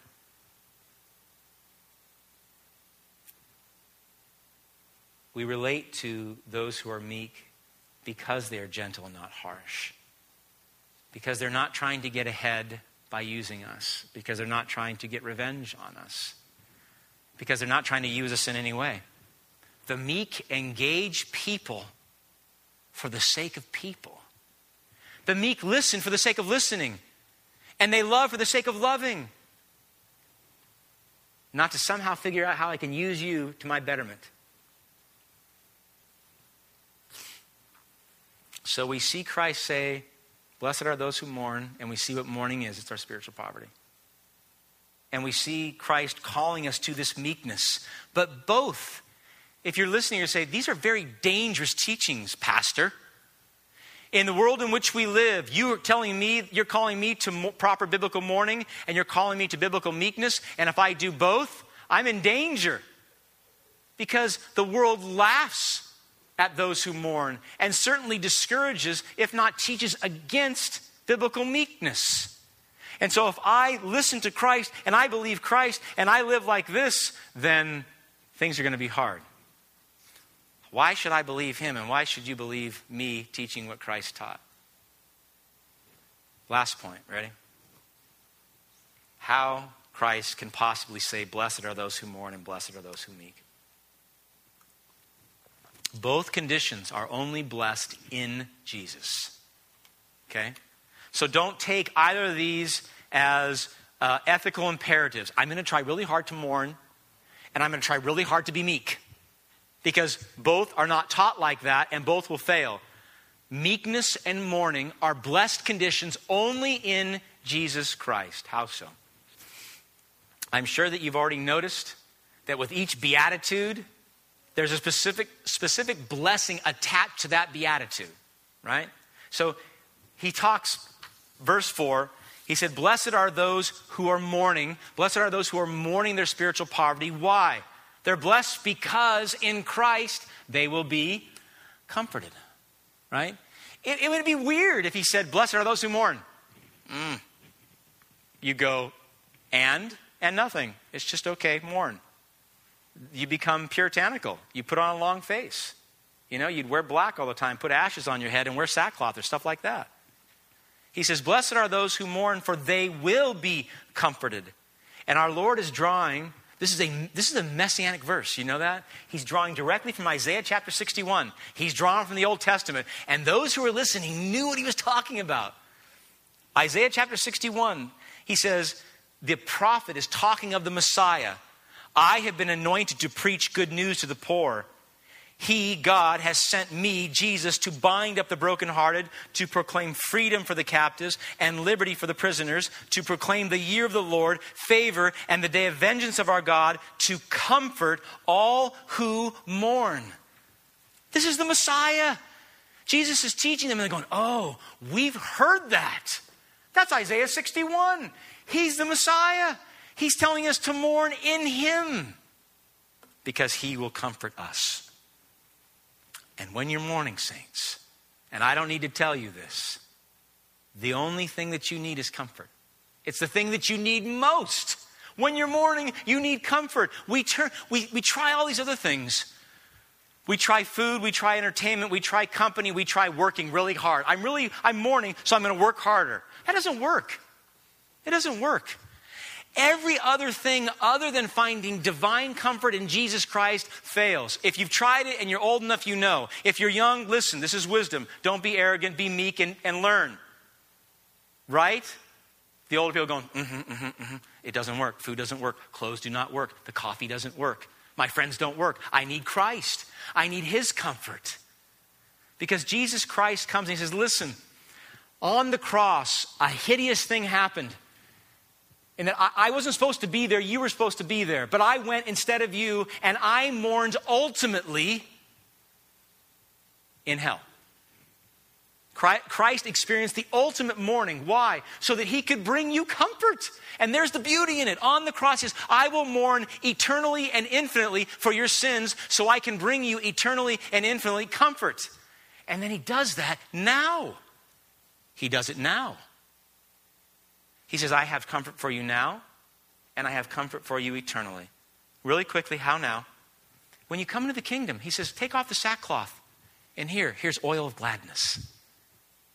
We relate to those who are meek because they are gentle and not harsh. Because they're not trying to get ahead by using us. Because they're not trying to get revenge on us. Because they're not trying to use us in any way. The meek engage people for the sake of people. The meek listen for the sake of listening. And they love for the sake of loving. Not to somehow figure out how I can use you to my betterment. So we see Christ say, Blessed are those who mourn, and we see what mourning is it's our spiritual poverty. And we see Christ calling us to this meekness. But both if you're listening, you say, These are very dangerous teachings, Pastor. In the world in which we live, you are telling me, you're calling me to proper biblical mourning, and you're calling me to biblical meekness. And if I do both, I'm in danger. Because the world laughs at those who mourn and certainly discourages, if not teaches against biblical meekness. And so if I listen to Christ and I believe Christ and I live like this, then things are going to be hard. Why should I believe him and why should you believe me teaching what Christ taught? Last point, ready? How Christ can possibly say, Blessed are those who mourn and blessed are those who meek. Both conditions are only blessed in Jesus. Okay? So don't take either of these as uh, ethical imperatives. I'm going to try really hard to mourn, and I'm going to try really hard to be meek because both are not taught like that and both will fail. Meekness and mourning are blessed conditions only in Jesus Christ. How so? I'm sure that you've already noticed that with each beatitude, there's a specific, specific blessing attached to that beatitude, right? So he talks, verse 4, he said, Blessed are those who are mourning. Blessed are those who are mourning their spiritual poverty. Why? They're blessed because in Christ they will be comforted, right? It, it would be weird if he said, Blessed are those who mourn. Mm. You go, and? And nothing. It's just okay, mourn. You become puritanical. You put on a long face. You know, you'd wear black all the time, put ashes on your head, and wear sackcloth or stuff like that. He says, Blessed are those who mourn, for they will be comforted. And our Lord is drawing, this is, a, this is a messianic verse, you know that? He's drawing directly from Isaiah chapter 61. He's drawing from the Old Testament. And those who were listening knew what he was talking about. Isaiah chapter 61, he says, the prophet is talking of the Messiah. I have been anointed to preach good news to the poor. He, God, has sent me, Jesus, to bind up the brokenhearted, to proclaim freedom for the captives and liberty for the prisoners, to proclaim the year of the Lord, favor, and the day of vengeance of our God, to comfort all who mourn. This is the Messiah. Jesus is teaching them, and they're going, Oh, we've heard that. That's Isaiah 61. He's the Messiah. He's telling us to mourn in Him because He will comfort us. And when you're mourning, saints, and I don't need to tell you this, the only thing that you need is comfort. It's the thing that you need most. When you're mourning, you need comfort. We, turn, we, we try all these other things. We try food, we try entertainment, we try company, we try working really hard. I'm really, I'm mourning, so I'm going to work harder. That doesn't work. It doesn't work. Every other thing other than finding divine comfort in Jesus Christ fails. If you've tried it and you're old enough, you know. If you're young, listen, this is wisdom. Don't be arrogant, be meek, and, and learn. Right? The older people going, mm-hmm, mm-hmm, mm-hmm. It doesn't work. Food doesn't work. Clothes do not work. The coffee doesn't work. My friends don't work. I need Christ. I need His comfort. Because Jesus Christ comes and He says, Listen, on the cross, a hideous thing happened. And that I, I wasn't supposed to be there, you were supposed to be there. But I went instead of you, and I mourned ultimately in hell. Christ experienced the ultimate mourning. Why? So that he could bring you comfort. And there's the beauty in it. On the cross, he says, I will mourn eternally and infinitely for your sins, so I can bring you eternally and infinitely comfort. And then he does that now. He does it now. He says, I have comfort for you now, and I have comfort for you eternally. Really quickly, how now? When you come into the kingdom, he says, take off the sackcloth. And here, here's oil of gladness.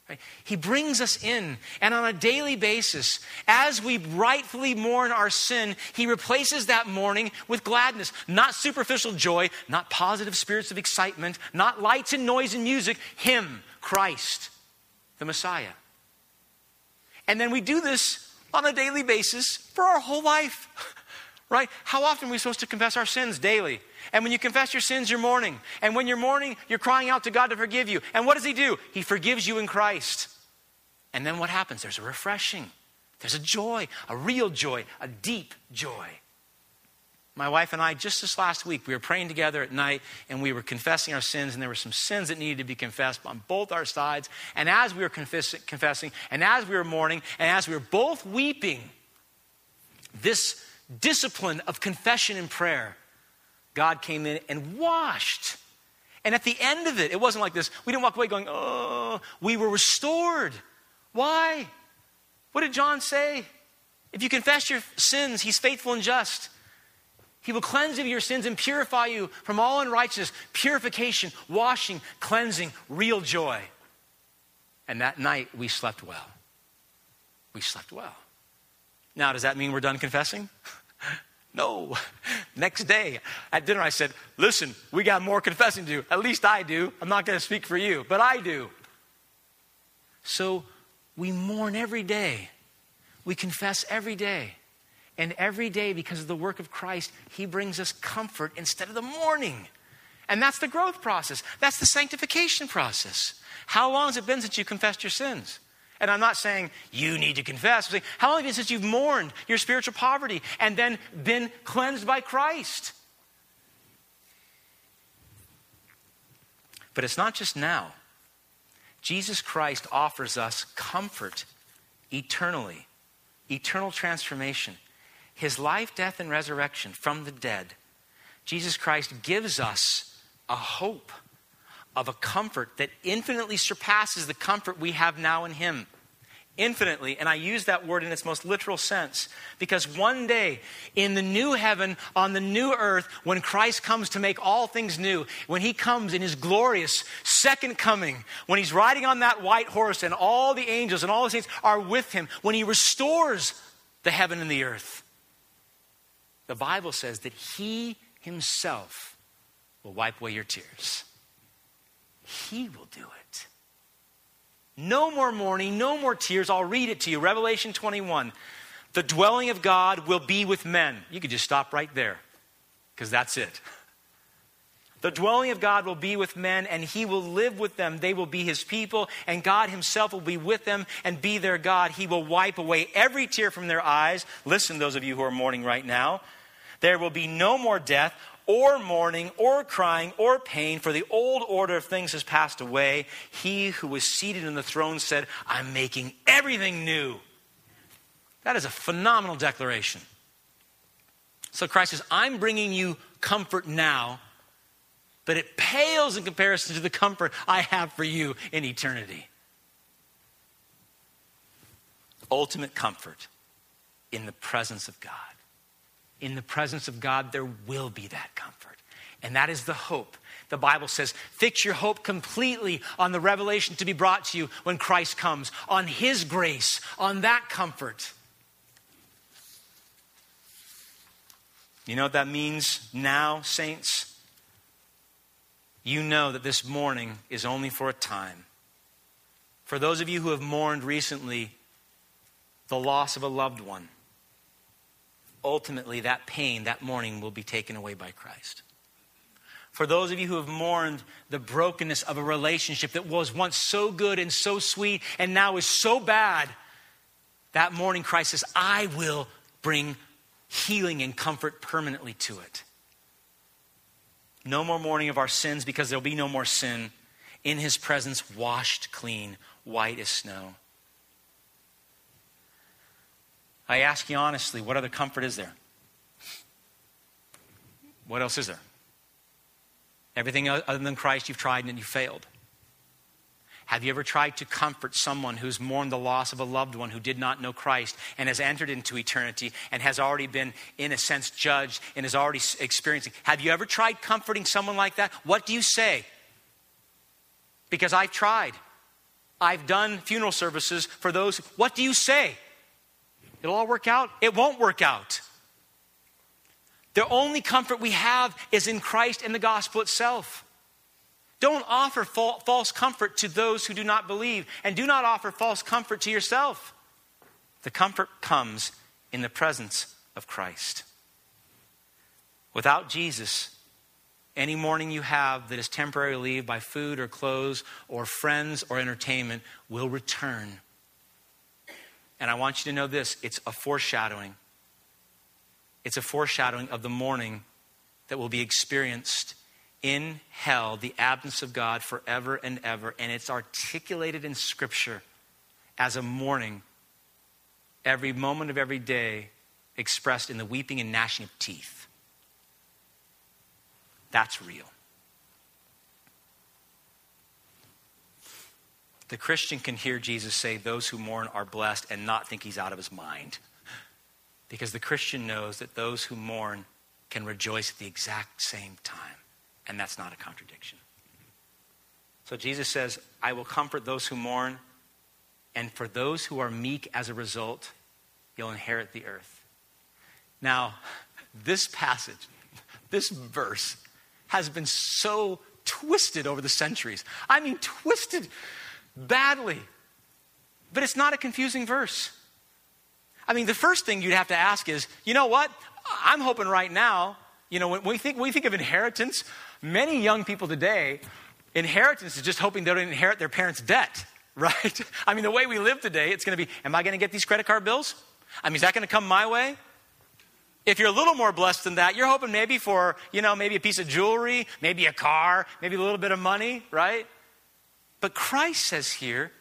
Right? He brings us in, and on a daily basis, as we rightfully mourn our sin, He replaces that mourning with gladness. Not superficial joy, not positive spirits of excitement, not lights and noise and music. Him, Christ, the Messiah. And then we do this on a daily basis for our whole life. right? How often are we supposed to confess our sins daily? And when you confess your sins, you're mourning. And when you're mourning, you're crying out to God to forgive you. And what does He do? He forgives you in Christ. And then what happens? There's a refreshing, there's a joy, a real joy, a deep joy. My wife and I, just this last week, we were praying together at night and we were confessing our sins, and there were some sins that needed to be confessed on both our sides. And as we were confess- confessing, and as we were mourning, and as we were both weeping, this discipline of confession and prayer, God came in and washed. And at the end of it, it wasn't like this. We didn't walk away going, oh, we were restored. Why? What did John say? If you confess your sins, he's faithful and just he will cleanse of your sins and purify you from all unrighteousness. Purification, washing, cleansing, real joy. And that night we slept well. We slept well. Now, does that mean we're done confessing? no. Next day at dinner, I said, Listen, we got more confessing to do. At least I do. I'm not going to speak for you, but I do. So we mourn every day, we confess every day. And every day, because of the work of Christ, He brings us comfort instead of the mourning. And that's the growth process. That's the sanctification process. How long has it been since you confessed your sins? And I'm not saying you need to confess. I'm saying, how long has it been since you've mourned your spiritual poverty and then been cleansed by Christ? But it's not just now. Jesus Christ offers us comfort eternally, eternal transformation his life, death, and resurrection from the dead, Jesus Christ gives us a hope of a comfort that infinitely surpasses the comfort we have now in him. Infinitely, and I use that word in its most literal sense because one day in the new heaven, on the new earth, when Christ comes to make all things new, when he comes in his glorious second coming, when he's riding on that white horse and all the angels and all the saints are with him, when he restores the heaven and the earth, the Bible says that He Himself will wipe away your tears. He will do it. No more mourning, no more tears. I'll read it to you. Revelation 21. The dwelling of God will be with men. You could just stop right there because that's it. The dwelling of God will be with men, and he will live with them. They will be his people, and God himself will be with them and be their God. He will wipe away every tear from their eyes. Listen, those of you who are mourning right now. There will be no more death, or mourning, or crying, or pain, for the old order of things has passed away. He who was seated in the throne said, I'm making everything new. That is a phenomenal declaration. So Christ says, I'm bringing you comfort now but it pales in comparison to the comfort I have for you in eternity. Ultimate comfort in the presence of God. In the presence of God, there will be that comfort. And that is the hope. The Bible says, fix your hope completely on the revelation to be brought to you when Christ comes, on His grace, on that comfort. You know what that means now, saints? you know that this mourning is only for a time. For those of you who have mourned recently the loss of a loved one, ultimately that pain, that mourning will be taken away by Christ. For those of you who have mourned the brokenness of a relationship that was once so good and so sweet and now is so bad, that mourning Christ says, I will bring healing and comfort permanently to it. No more mourning of our sins because there'll be no more sin. In his presence, washed clean, white as snow. I ask you honestly, what other comfort is there? What else is there? Everything other than Christ you've tried and you failed. Have you ever tried to comfort someone who's mourned the loss of a loved one who did not know Christ and has entered into eternity and has already been, in a sense, judged and is already experiencing? Have you ever tried comforting someone like that? What do you say? Because I've tried. I've done funeral services for those. What do you say? It'll all work out? It won't work out. The only comfort we have is in Christ and the gospel itself. Don't offer false comfort to those who do not believe, and do not offer false comfort to yourself. The comfort comes in the presence of Christ. Without Jesus, any mourning you have that is temporary leave by food or clothes or friends or entertainment will return. And I want you to know this it's a foreshadowing. It's a foreshadowing of the mourning that will be experienced in hell the absence of God forever and ever, and it's articulated in Scripture as a mourning every moment of every day expressed in the weeping and gnashing of teeth. That's real. The Christian can hear Jesus say, Those who mourn are blessed, and not think he's out of his mind. Because the Christian knows that those who mourn can rejoice at the exact same time. And that's not a contradiction. So Jesus says, I will comfort those who mourn, and for those who are meek as a result, you'll inherit the earth. Now, this passage, this verse, has been so twisted over the centuries. I mean, twisted badly. But it's not a confusing verse. I mean, the first thing you'd have to ask is, you know what? I'm hoping right now, you know, when we think, we think of inheritance, Many young people today, inheritance is just hoping they don't inherit their parents' debt, right? I mean, the way we live today, it's going to be, am I going to get these credit card bills? I mean, is that going to come my way? If you're a little more blessed than that, you're hoping maybe for, you know, maybe a piece of jewelry, maybe a car, maybe a little bit of money, right? But Christ says here,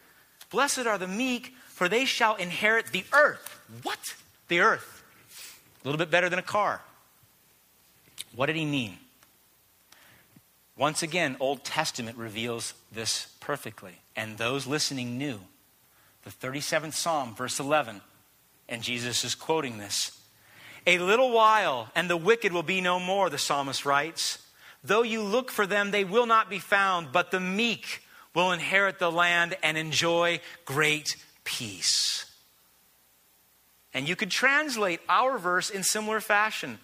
blessed are the meek, for they shall inherit the earth. What? The earth. A little bit better than a car. What did he mean? Once again, Old Testament reveals this perfectly, and those listening knew. The 37th Psalm, verse 11, and Jesus is quoting this. A little while, and the wicked will be no more, the psalmist writes. Though you look for them, they will not be found, but the meek will inherit the land and enjoy great peace. And you could translate our verse in similar fashion.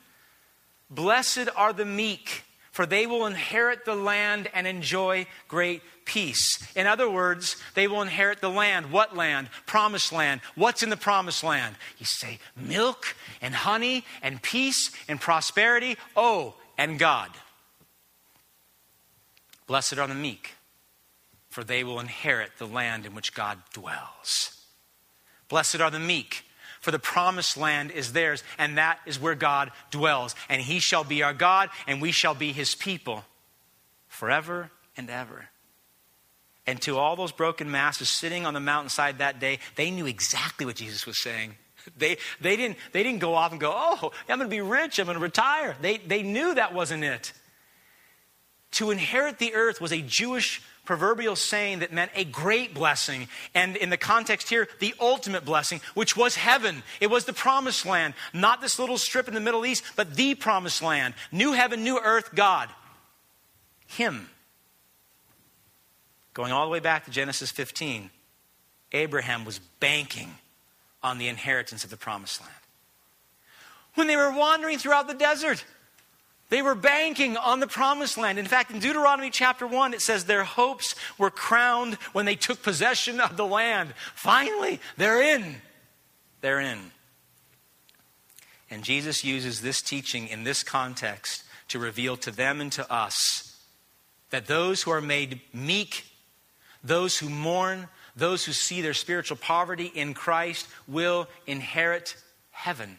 Blessed are the meek, for they will inherit the land and enjoy great peace. In other words, they will inherit the land. What land? Promised land. What's in the promised land? You say milk and honey and peace and prosperity. Oh, and God. Blessed are the meek, for they will inherit the land in which God dwells. Blessed are the meek, for the promised land is theirs, and that is where God dwells. And he shall be our God, and we shall be his people forever and ever. And to all those broken masses sitting on the mountainside that day, they knew exactly what Jesus was saying. They, they, didn't, they didn't go off and go, oh, I'm going to be rich, I'm going to retire. They, they knew that wasn't it. To inherit the earth was a Jewish proverbial saying that meant a great blessing. And in the context here, the ultimate blessing, which was heaven. It was the promised land, not this little strip in the Middle East, but the promised land. New heaven, new earth, God. Him. Going all the way back to Genesis 15, Abraham was banking on the inheritance of the promised land. When they were wandering throughout the desert, they were banking on the promised land. In fact, in Deuteronomy chapter 1, it says their hopes were crowned when they took possession of the land. Finally, they're in. They're in. And Jesus uses this teaching in this context to reveal to them and to us that those who are made meek, those who mourn, those who see their spiritual poverty in Christ will inherit heaven,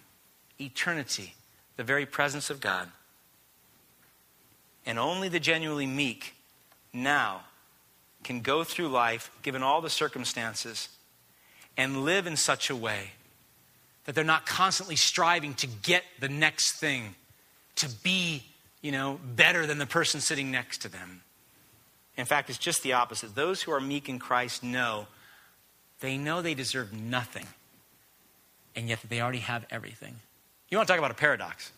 eternity, the very presence of God. And only the genuinely meek now can go through life, given all the circumstances, and live in such a way that they're not constantly striving to get the next thing, to be, you know, better than the person sitting next to them. In fact, it's just the opposite. Those who are meek in Christ know they know they deserve nothing, and yet they already have everything. You want to talk about a paradox?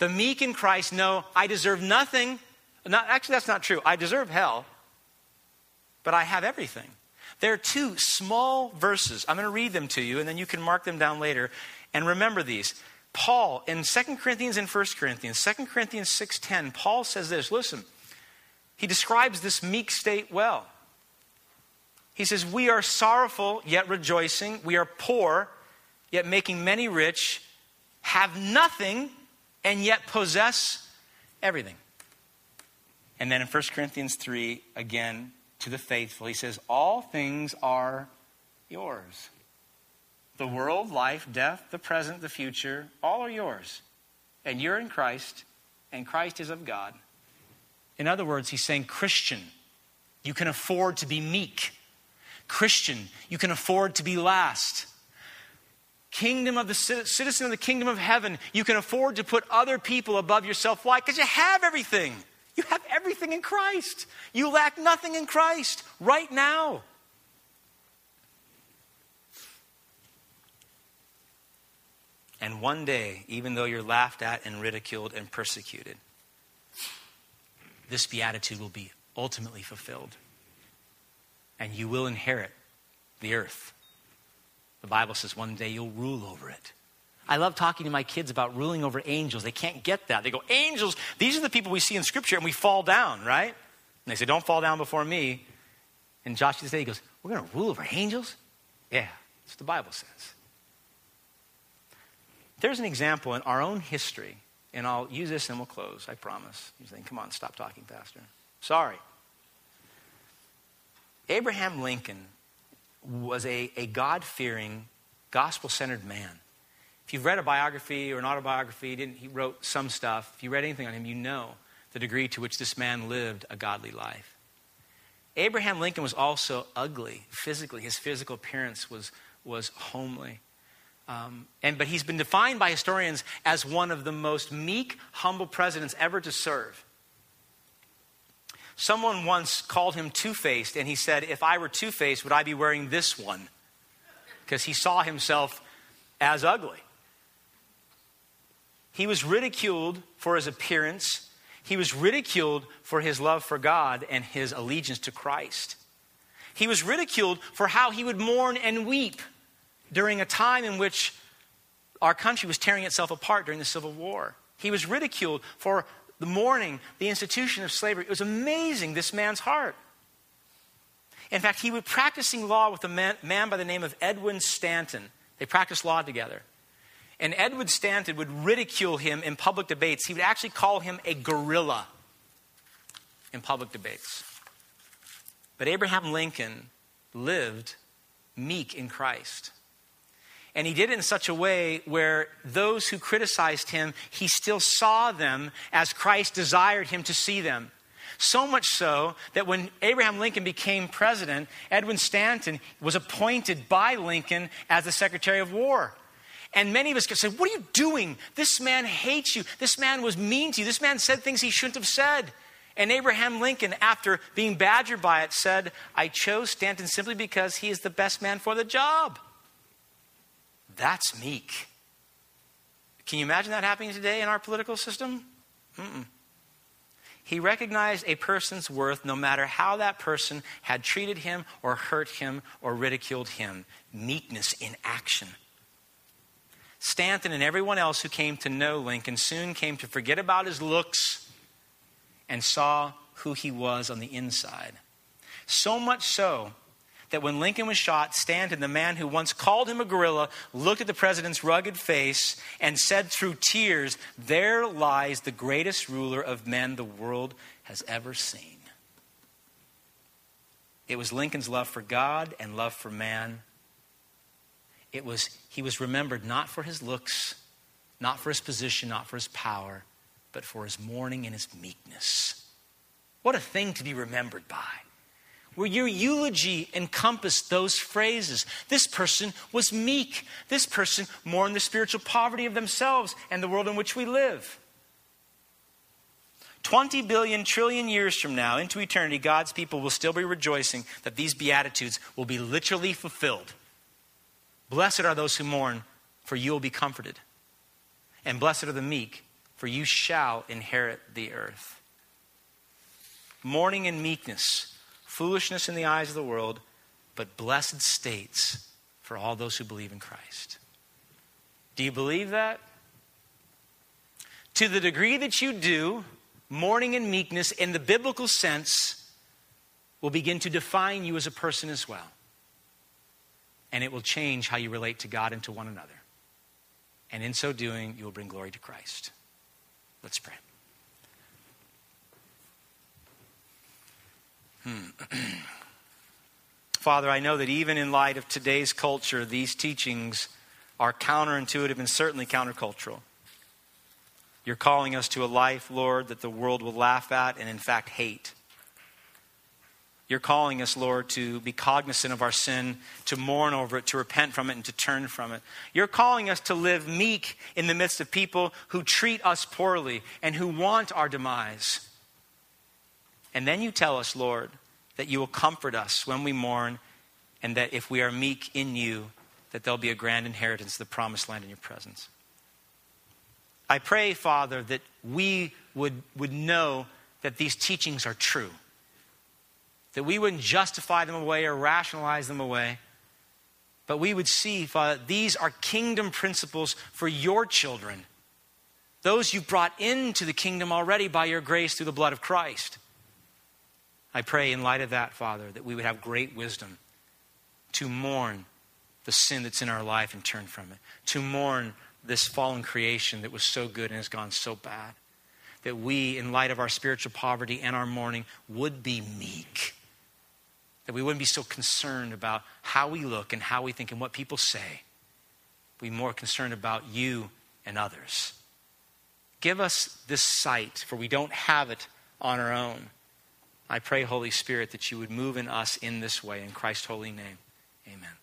The meek in Christ know I deserve nothing. Not, actually, that's not true. I deserve hell, but I have everything. There are two small verses. I'm going to read them to you, and then you can mark them down later. And remember these. Paul, in 2 Corinthians and 1 Corinthians, 2 Corinthians 6.10, Paul says this. Listen, he describes this meek state well. He says, We are sorrowful, yet rejoicing. We are poor, yet making many rich, have nothing, and yet possess everything. And then in 1 Corinthians 3, again, to the faithful, he says, All things are yours. The world, life, death, the present, the future, all are yours. And you're in Christ, and Christ is of God. In other words, he's saying, Christian, you can afford to be meek. Christian, you can afford to be last. Kingdom of the citizen of the kingdom of heaven, you can afford to put other people above yourself. Why? Because you have everything. You have everything in Christ. You lack nothing in Christ right now. And one day, even though you're laughed at and ridiculed and persecuted, this beatitude will be ultimately fulfilled. And you will inherit the earth. The Bible says one day you'll rule over it. I love talking to my kids about ruling over angels. They can't get that. They go, Angels, these are the people we see in Scripture, and we fall down, right? And they say, Don't fall down before me. And Josh today he goes, We're going to rule over angels? Yeah, that's what the Bible says. There's an example in our own history and I'll use this and we'll close, I promise. You're saying, come on, stop talking, Pastor. Sorry. Abraham Lincoln was a, a God fearing, gospel centered man. If you've read a biography or an autobiography, he, he wrote some stuff. If you read anything on him, you know the degree to which this man lived a godly life. Abraham Lincoln was also ugly physically. His physical appearance was, was homely. Um, and, but he's been defined by historians as one of the most meek, humble presidents ever to serve. Someone once called him two faced, and he said, If I were two faced, would I be wearing this one? Because he saw himself as ugly. He was ridiculed for his appearance, he was ridiculed for his love for God and his allegiance to Christ. He was ridiculed for how he would mourn and weep during a time in which our country was tearing itself apart during the Civil War. He was ridiculed for the mourning, the institution of slavery. It was amazing, this man's heart. In fact, he was practicing law with a man, man by the name of Edwin Stanton. They practiced law together. And Edwin Stanton would ridicule him in public debates. He would actually call him a gorilla in public debates. But Abraham Lincoln lived meek in Christ. And he did it in such a way where those who criticized him, he still saw them as Christ desired him to see them. So much so that when Abraham Lincoln became president, Edwin Stanton was appointed by Lincoln as the Secretary of War. And many of us said, What are you doing? This man hates you. This man was mean to you. This man said things he shouldn't have said. And Abraham Lincoln, after being badgered by it, said, I chose Stanton simply because he is the best man for the job. That's meek. Can you imagine that happening today in our political system? Mm-mm. He recognized a person's worth no matter how that person had treated him or hurt him or ridiculed him. Meekness in action. Stanton and everyone else who came to know Lincoln soon came to forget about his looks and saw who he was on the inside. So much so that when Lincoln was shot, Stanton, the man who once called him a gorilla, looked at the president's rugged face and said through tears, There lies the greatest ruler of men the world has ever seen. It was Lincoln's love for God and love for man. It was, he was remembered not for his looks, not for his position, not for his power, but for his mourning and his meekness. What a thing to be remembered by where your eulogy encompassed those phrases. This person was meek. This person mourned the spiritual poverty of themselves and the world in which we live. 20 billion trillion years from now, into eternity, God's people will still be rejoicing that these Beatitudes will be literally fulfilled. Blessed are those who mourn, for you will be comforted. And blessed are the meek, for you shall inherit the earth. Mourning and meekness foolishness in the eyes of the world, but blessed states for all those who believe in Christ. Do you believe that? To the degree that you do, mourning and meekness in the biblical sense will begin to define you as a person as well. And it will change how you relate to God and to one another. And in so doing, you will bring glory to Christ. Let's pray. Hmm. Father, I know that even in light of today's culture, these teachings are counterintuitive and certainly countercultural. You're calling us to a life, Lord, that the world will laugh at and in fact hate. You're calling us, Lord, to be cognizant of our sin, to mourn over it, to repent from it, and to turn from it. You're calling us to live meek in the midst of people who treat us poorly and who want our demise. And then you tell us, Lord, that you will comfort us when we mourn, and that if we are meek in you, that there'll be a grand inheritance, the promised land in your presence. I pray, Father, that we would, would know that these teachings are true, that we wouldn't justify them away or rationalize them away, but we would see, Father, these are kingdom principles for your children, those you brought into the kingdom already by your grace through the blood of Christ. I pray, in light of that, Father, that we would have great wisdom to mourn the sin that's in our life and turn from it, to mourn this fallen creation that was so good and has gone so bad. That we, in light of our spiritual poverty and our mourning, would be meek. That we wouldn't be so concerned about how we look and how we think and what people say. Be more concerned about you and others. Give us this sight, for we don't have it on our own. I pray, Holy Spirit, that you would move in us in this way. In Christ's holy name, amen.